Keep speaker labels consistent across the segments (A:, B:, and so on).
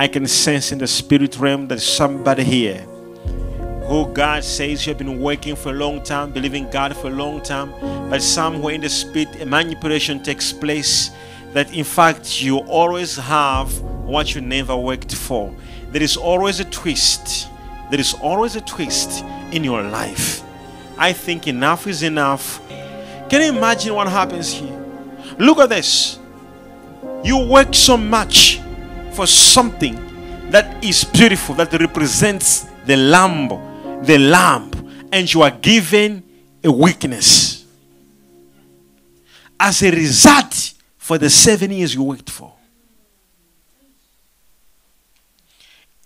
A: I can sense in the spirit realm that somebody here who God says you have been working for a long time, believing God for a long time, but somewhere in the spirit, a manipulation takes place that in fact you always have what you never worked for. There is always a twist. There is always a twist in your life. I think enough is enough. Can you imagine what happens here? Look at this. You work so much for something that is beautiful, that represents the lamb, the lamb, and you are given a weakness. As a result, for the seven years you worked for.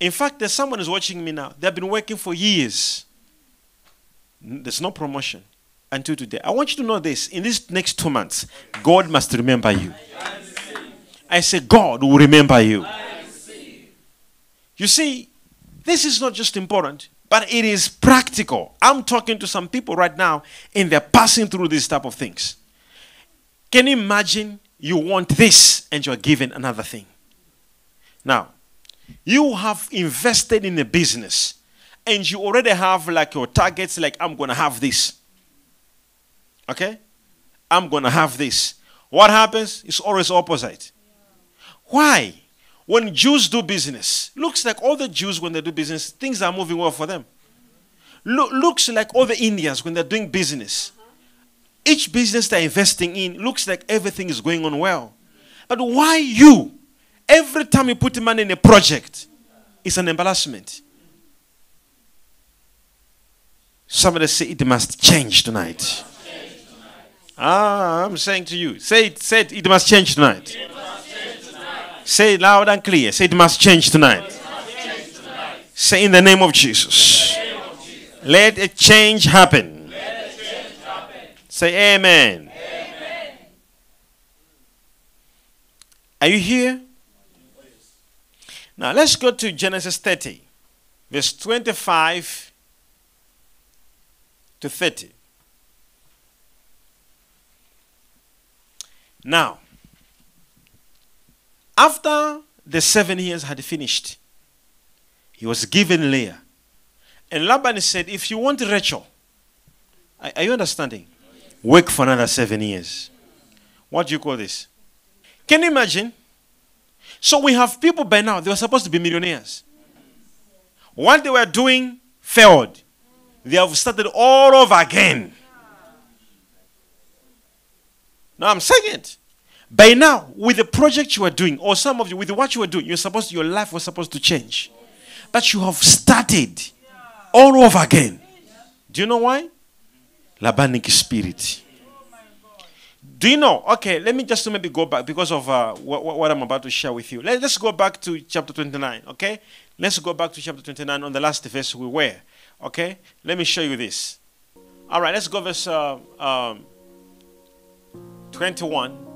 A: In fact, there's someone who's watching me now. They've been working for years. There's no promotion until today. I want you to know this. In these next two months, God must remember you. I say, God will remember you. You see, this is not just important, but it is practical. I'm talking to some people right now, and they're passing through these type of things. Can you imagine you want this and you're given another thing? Now, you have invested in a business and you already have like your targets like i'm going to have this okay i'm going to have this what happens it's always opposite why when jews do business looks like all the jews when they do business things are moving well for them Lo- looks like all the indians when they're doing business each business they're investing in looks like everything is going on well but why you every time you put money in a project it's an embarrassment Somebody say it must change tonight. Ah, I'm saying to you, say it, say it, it must change tonight. Say it loud and clear. Say it must change tonight. Say in the name of Jesus. Let a change happen. Say amen. Are you here? Now let's go to Genesis 30, verse 25 to 30. Now, after the seven years had finished, he was given Leah. And Laban said, If you want Rachel, are, you understanding? Work for another seven years. What do you call this? Can you imagine? So we have people by now, they were supposed to be millionaires. What they were doing failed. They have started all over again. Now I'm saying it. By now, with the project you are doing, or some of you with what you are doing, you're supposed your life was supposed to change. But you have started all over again. Do you know why? Labanic spirit. Do you know? Okay, let me just maybe go back because of uh, what, what I'm about to share with you. Let, us go back to chapter 29, okay? Let's go back to chapter 29 on the last verse we were. Okay? Let me show you this. All right, let's go verse uh, um, 21.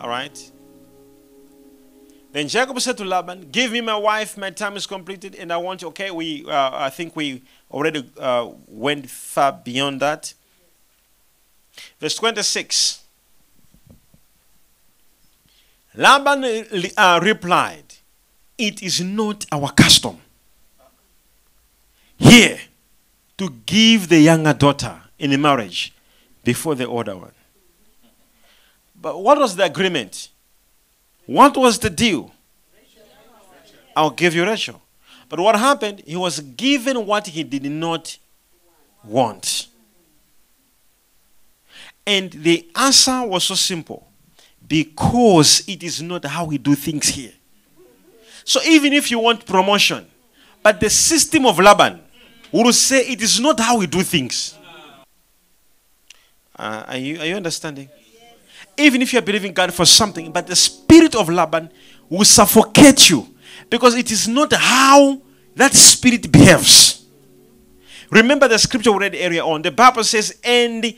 A: All right. Then Jacob said to Laban, "Give me my wife. My time is completed, and I want you." Okay, we. Uh, I think we already uh, went far beyond that. Verse twenty-six. Laban uh, replied, "It is not our custom here to give the younger daughter in marriage before the older one. But what was the agreement? What was the deal? I'll give you Rachel. But what happened? He was given what he did not want. And the answer was so simple because it is not how we do things here. So even if you want promotion, but the system of Laban will say it is not how we do things. Uh, are, you, are you understanding? Even if you are believing God for something, but the spirit of Laban will suffocate you because it is not how that spirit behaves. Remember the scripture we read earlier on. The Bible says, and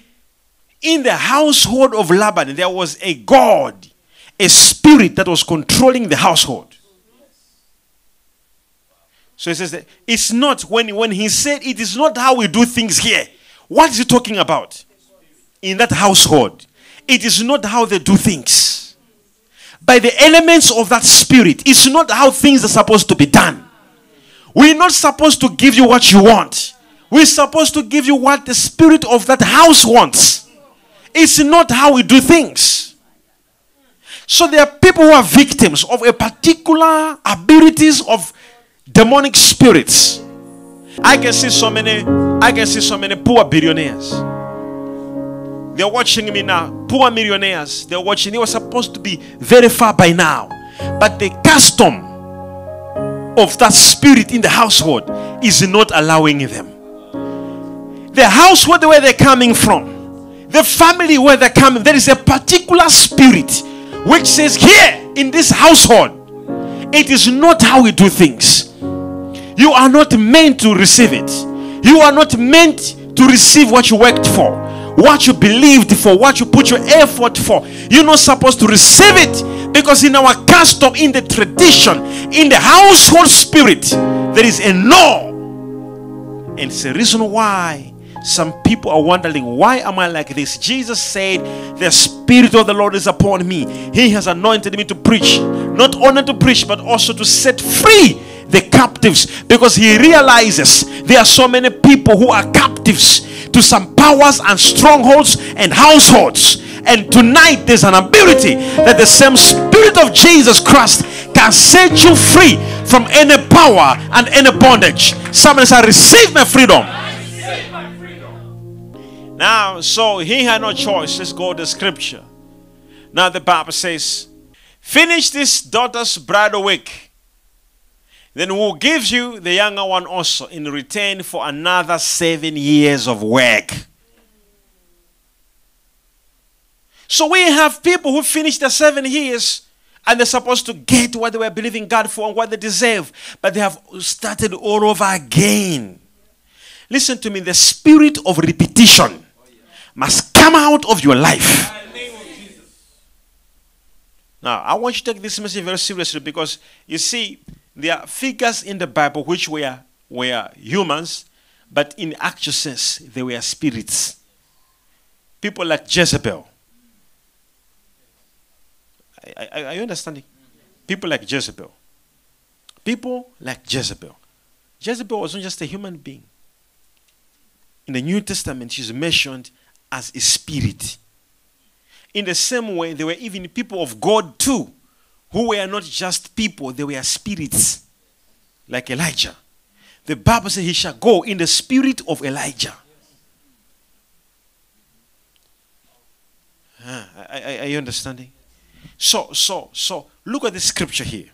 A: in the household of Laban, there was a God, a spirit that was controlling the household. So he says that it's not when, when he said it is not how we do things here. What is he talking about? In that household. It is not how they do things. by the elements of that spirit. It's not how things are supposed to be done. We're not supposed to give you what you want. We're supposed to give you what the spirit of that house wants. It's not how we do things. So there are people who are victims of a particular abilities of demonic spirits. I can see so many, I can see so many poor billionaires. They're watching me now. Poor millionaires. They're watching. They were supposed to be very far by now. But the custom of that spirit in the household is not allowing them. The household where they're coming from, the family where they're coming, there is a particular spirit which says, Here in this household, it is not how we do things. You are not meant to receive it. You are not meant to receive what you worked for, what you believed for, what you put your effort for. You're not supposed to receive it because in our custom, in the tradition, in the household spirit, there is a no. And it's the reason why some people are wondering, why am I like this? Jesus said, The Spirit of the Lord is upon me. He has anointed me to preach, not only to preach, but also to set free the captives because he realizes there are so many people who are captives to some powers and strongholds and households. And tonight there's an ability that the same Spirit of Jesus Christ can set you free from any power and any bondage. Someone says, Receive my freedom. Now, so he had no choice. Let's go to scripture. Now, the Bible says, Finish this daughter's bridal week. Then we'll give you the younger one also in return for another seven years of work. So we have people who finish the seven years and they're supposed to get what they were believing God for and what they deserve, but they have started all over again. Listen to me the spirit of repetition must come out of your life. Now, I want you to take this message very seriously because you see, there are figures in the Bible which were, were humans, but in actual sense, they were spirits. People like Jezebel. Are you understanding? People like Jezebel. People like Jezebel. Jezebel wasn't just a human being. In the New Testament, she's mentioned as a spirit. In the same way, there were even people of God too, who were not just people, they were spirits, like Elijah. The Bible says he shall go in the spirit of Elijah. Ah, are, you understanding? So, so, so, look at the scripture here.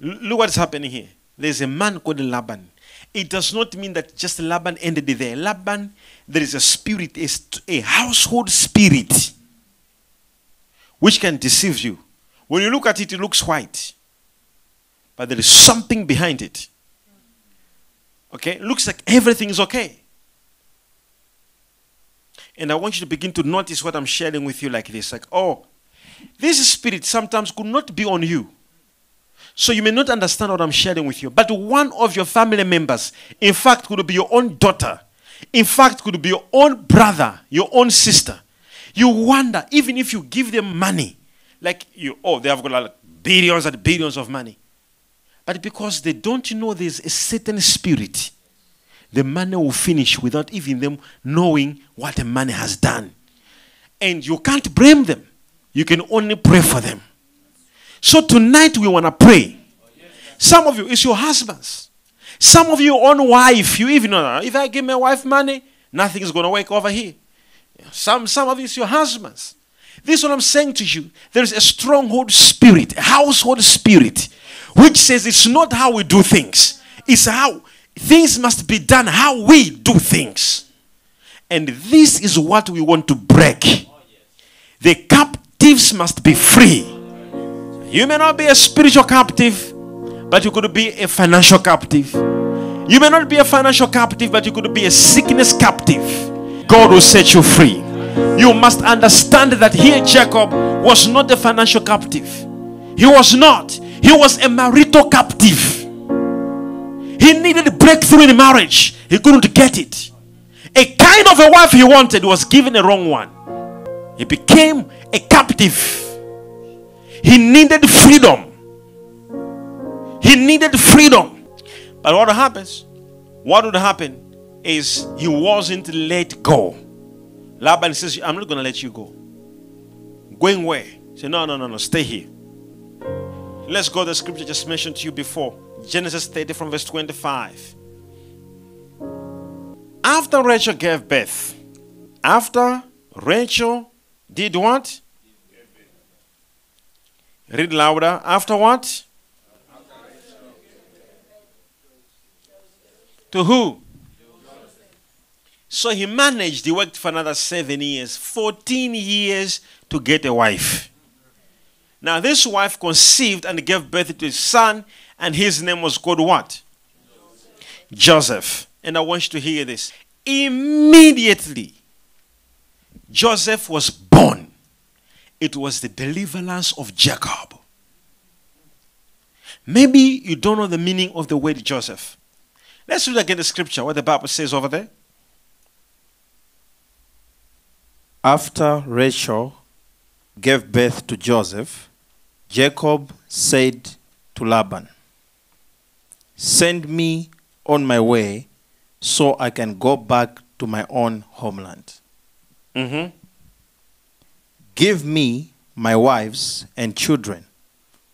A: look what's happening here. There's a man called Laban. It does not mean that just Laban ended there. Laban there is a spirit, a, a household spirit, which can deceive you. When you look at it, it looks white, but there is something behind it. Okay? It looks like everything is okay. And I want you to begin to notice what I'm sharing with you like this. Like, oh, this spirit sometimes could not be on you. So you may not understand what I'm sharing with you. But one of your family members, in fact, could be your own daughter, in fact, could be your own brother, your own sister. You wonder, even if you give them money, like you, oh, they have got like billions and billions of money. But because they don't know there's a certain spirit, the money will finish without even them knowing what the money has done. And you can't blame them. You can only pray for them. So tonight we want to pray. Some of you, it's your husbands. Some of you, own wife, you even know, if I give my wife money, nothing is going to work over here. Some, some of you, it's your husbands. This is what I'm saying to you. There is a stronghold spirit, a household spirit, which says it's not how we do things, it's how things must be done, how we do things. And this is what we want to break. The captives must be free. You may not be a spiritual captive, but you could be a financial captive. You may not be a financial captive, but you could be a sickness captive. God will set you free. You must understand that here Jacob was not a financial captive. He was not. He was a marital captive. He needed breakthrough in marriage. He couldn't get it. A kind of a wife he wanted was given a wrong one. He became a captive. He needed freedom. He needed freedom. But what happens? What would happen is he wasn't let go. Laban says, I'm not going to let you go. Going where? He said, No, no, no, no, stay here. Let's go the scripture just mentioned to you before Genesis 30 from verse 25. After Rachel gave birth, after Rachel did what? Read louder. After what? To who? So he managed, he worked for another seven years, 14 years to get a wife. Now, this wife conceived and gave birth to a son, and his name was called what? Joseph. And I want you to hear this. Immediately, Joseph was born. It was the deliverance of Jacob. Maybe you don't know the meaning of the word Joseph. Let's read again the scripture, what the Bible says over there.
B: After Rachel gave birth to Joseph, Jacob said to Laban, Send me on my way so I can go back to my own homeland.
A: Mm-hmm.
B: Give me my wives and children,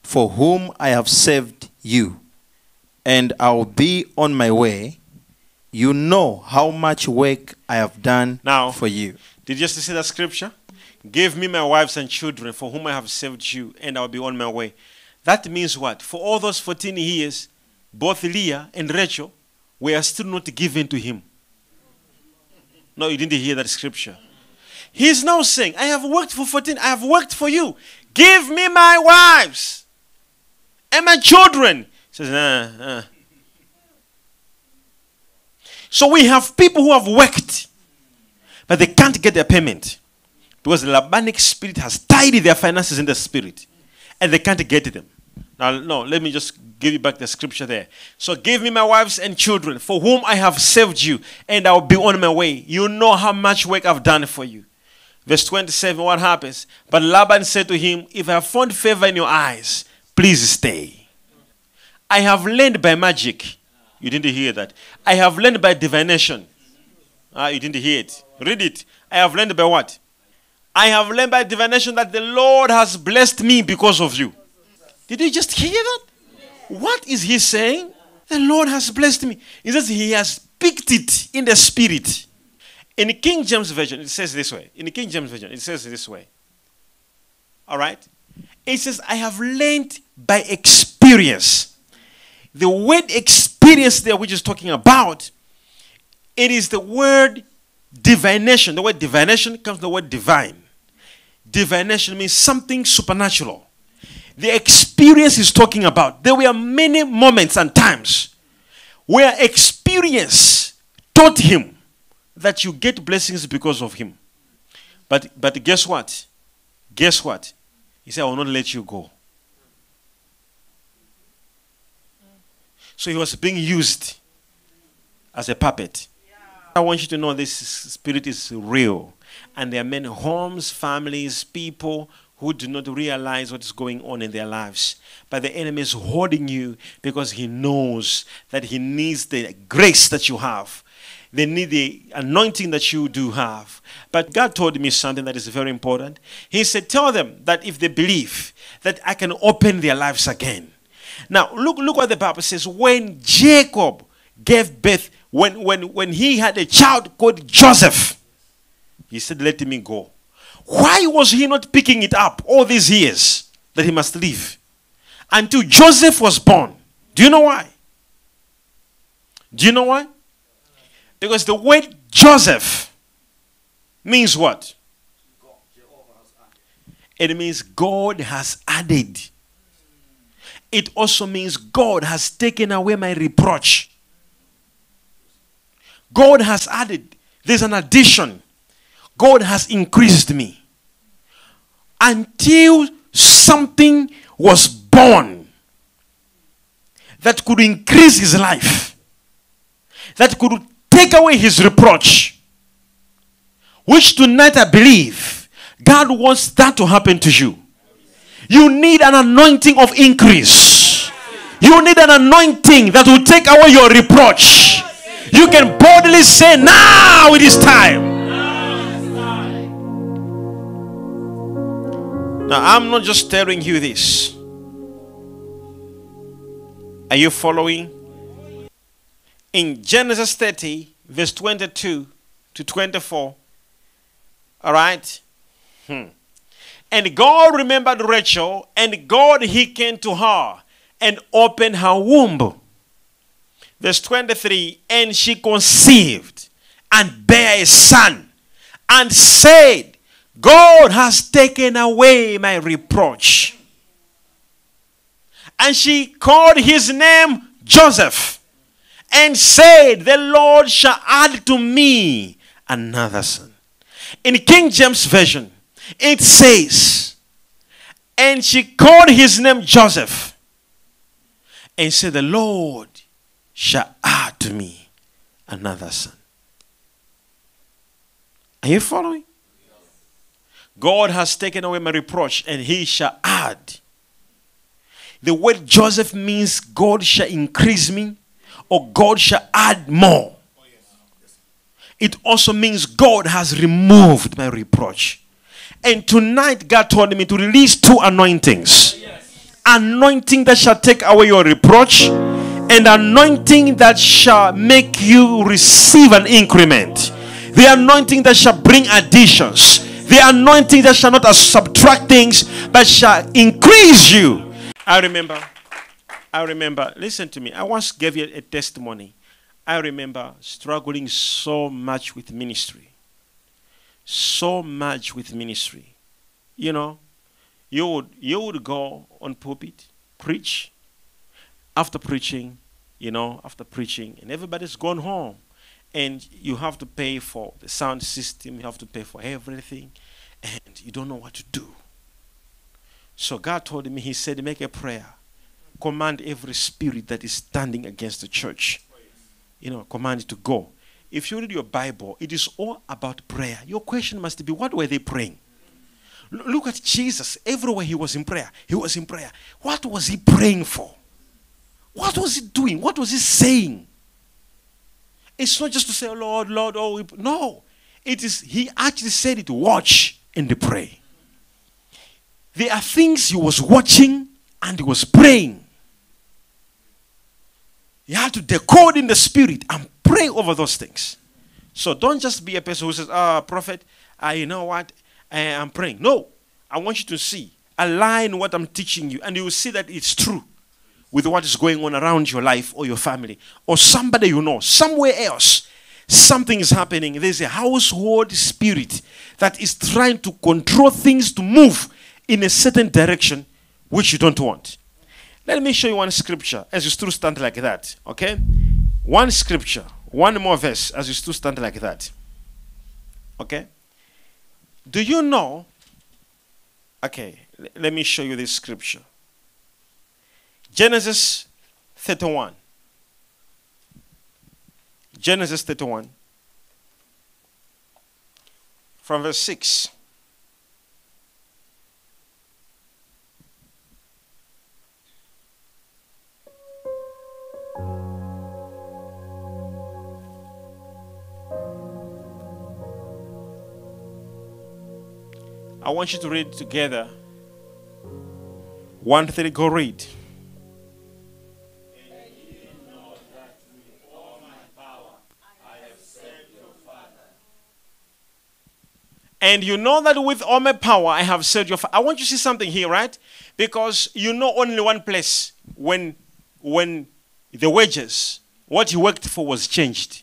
B: for whom I have saved you, and I'll be on my way. You know how much work I have done
A: Now-
B: for you.
A: Did you just see that scripture? Give me my wives and children for whom I have saved you, and I'll be on my way. That means what? For all those 14 years, both Leah and Rachel were still not given to him. No, you didn't hear that scripture. He's now saying, I have worked for 14, I have worked for you. Give me my wives and my children. He says, nah, nah. So we have people who have worked but they can't get their payment because the Labanic spirit has tied their finances in the spirit and they can't get them. Now, no, let me just give you back the scripture there. So, give me my wives and children for whom I have saved you, and I'll be on my way. You know how much work I've done for you. Verse 27, what happens? But Laban said to him, If I have found favor in your eyes, please stay. I have learned by magic. You didn't hear that. I have learned by divination. Ah, you didn't hear it. Read it. I have learned by what? I have learned by divination that the Lord has blessed me because of you. Did you just hear that? What is he saying? The Lord has blessed me. He says he has picked it in the spirit. In the King James Version, it says this way. In the King James Version, it says this way. All right? It says, I have learned by experience. The word experience there, which is talking about, it is the word divination. The word divination comes from the word divine. Divination means something supernatural. The experience is talking about. There were many moments and times where experience taught him that you get blessings because of him. But but guess what? Guess what? He said, I will not let you go. So he was being used as a puppet. I want you to know this spirit is real. And there are many homes, families, people who do not realize what is going on in their lives. But the enemy is holding you because he knows that he needs the grace that you have. They need the anointing that you do have. But God told me something that is very important. He said, Tell them that if they believe, that I can open their lives again. Now, look, look what the Bible says. When Jacob gave birth, when, when, when he had a child called Joseph, he said, Let me go. Why was he not picking it up all these years that he must leave? Until Joseph was born. Do you know why? Do you know why? Because the word Joseph means what? It means God has added. It also means God has taken away my reproach. God has added. There's an addition. God has increased me. Until something was born that could increase his life, that could take away his reproach, which tonight I believe God wants that to happen to you. You need an anointing of increase. You need an anointing that will take away your reproach. You can boldly say, Now it is time. Now, I'm not just telling you this. Are you following? In Genesis 30, verse 22 to 24, all right? Hmm. And God remembered Rachel, and God he came to her and opened her womb. Verse 23 And she conceived and bare a son, and said, God has taken away my reproach. And she called his name Joseph and said, The Lord shall add to me another son. In King James Version, it says, And she called his name Joseph and said, The Lord shall add to me another son. Are you following? God has taken away my reproach, and he shall add. The word Joseph means God shall increase me, or God shall add more. It also means God has removed my reproach. And tonight, God told me to release two anointings anointing that shall take away your reproach, and anointing that shall make you receive an increment. The anointing that shall bring additions the anointing that shall not subtract things, but shall increase you. I remember, I remember, listen to me. I once gave you a testimony. I remember struggling so much with ministry. So much with ministry. You know, you would you would go on pulpit, preach. After preaching, you know, after preaching, and everybody's gone home and you have to pay for the sound system, you have to pay for everything, and you don't know what to do. So God told me, He said, make a prayer. Command every spirit that is standing against the church. You know, command it to go. If you read your Bible, it is all about prayer. Your question must be, what were they praying? Look at Jesus. Everywhere he was in prayer, he was in prayer. What was he praying for? What was he doing? What was he saying? It's not just to say, Lord, Lord, oh, no. It is, he actually said it, watch and pray. There are things he was watching and he was praying. You have to decode in the spirit and pray over those things. So don't just be a person who says, ah, oh, prophet, uh, you know what? I am praying. No. I want you to see, align what I'm teaching you, and you will see that it's true with what is going on around your life or your family or somebody you know, somewhere else. Something is happening. There's a household spirit that is trying to control things to move in a certain direction which you don't want. Let me show you one scripture as you still stand like that. Okay? One scripture, one more verse as you still stand like that. Okay? Do you know? Okay, let me show you this scripture. Genesis 31. Genesis 31. From verse 6. Want you to read together. One, three, go read. And you know that with all my power I have said your. Father. I want you to see something here, right? Because you know only one place when when the wages, what you worked for, was changed.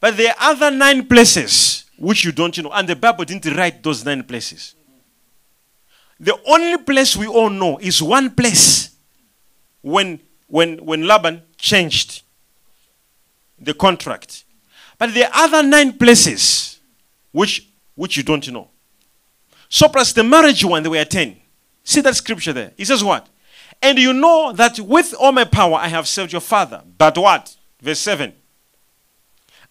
A: But there are other nine places which you don't know, and the Bible didn't write those nine places. The only place we all know is one place when when when Laban changed the contract. But the other nine places which which you don't know. So plus the marriage one, they were 10. See that scripture there. He says what? And you know that with all my power I have served your father. But what? Verse 7.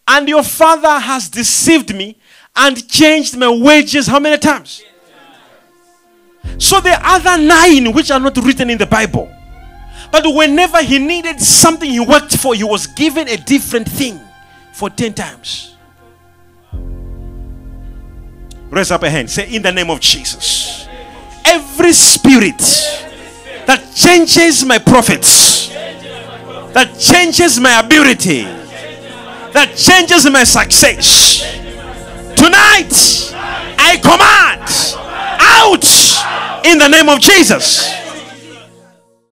A: And your father has deceived me and changed my wages how many times? So the other nine, which are not written in the Bible, but whenever he needed something he worked for, he was given a different thing for 10 times. Raise up a hand. Say, In the name of Jesus. Every spirit that changes my profits, that changes my ability, that changes my success, tonight I command out in the name of Jesus.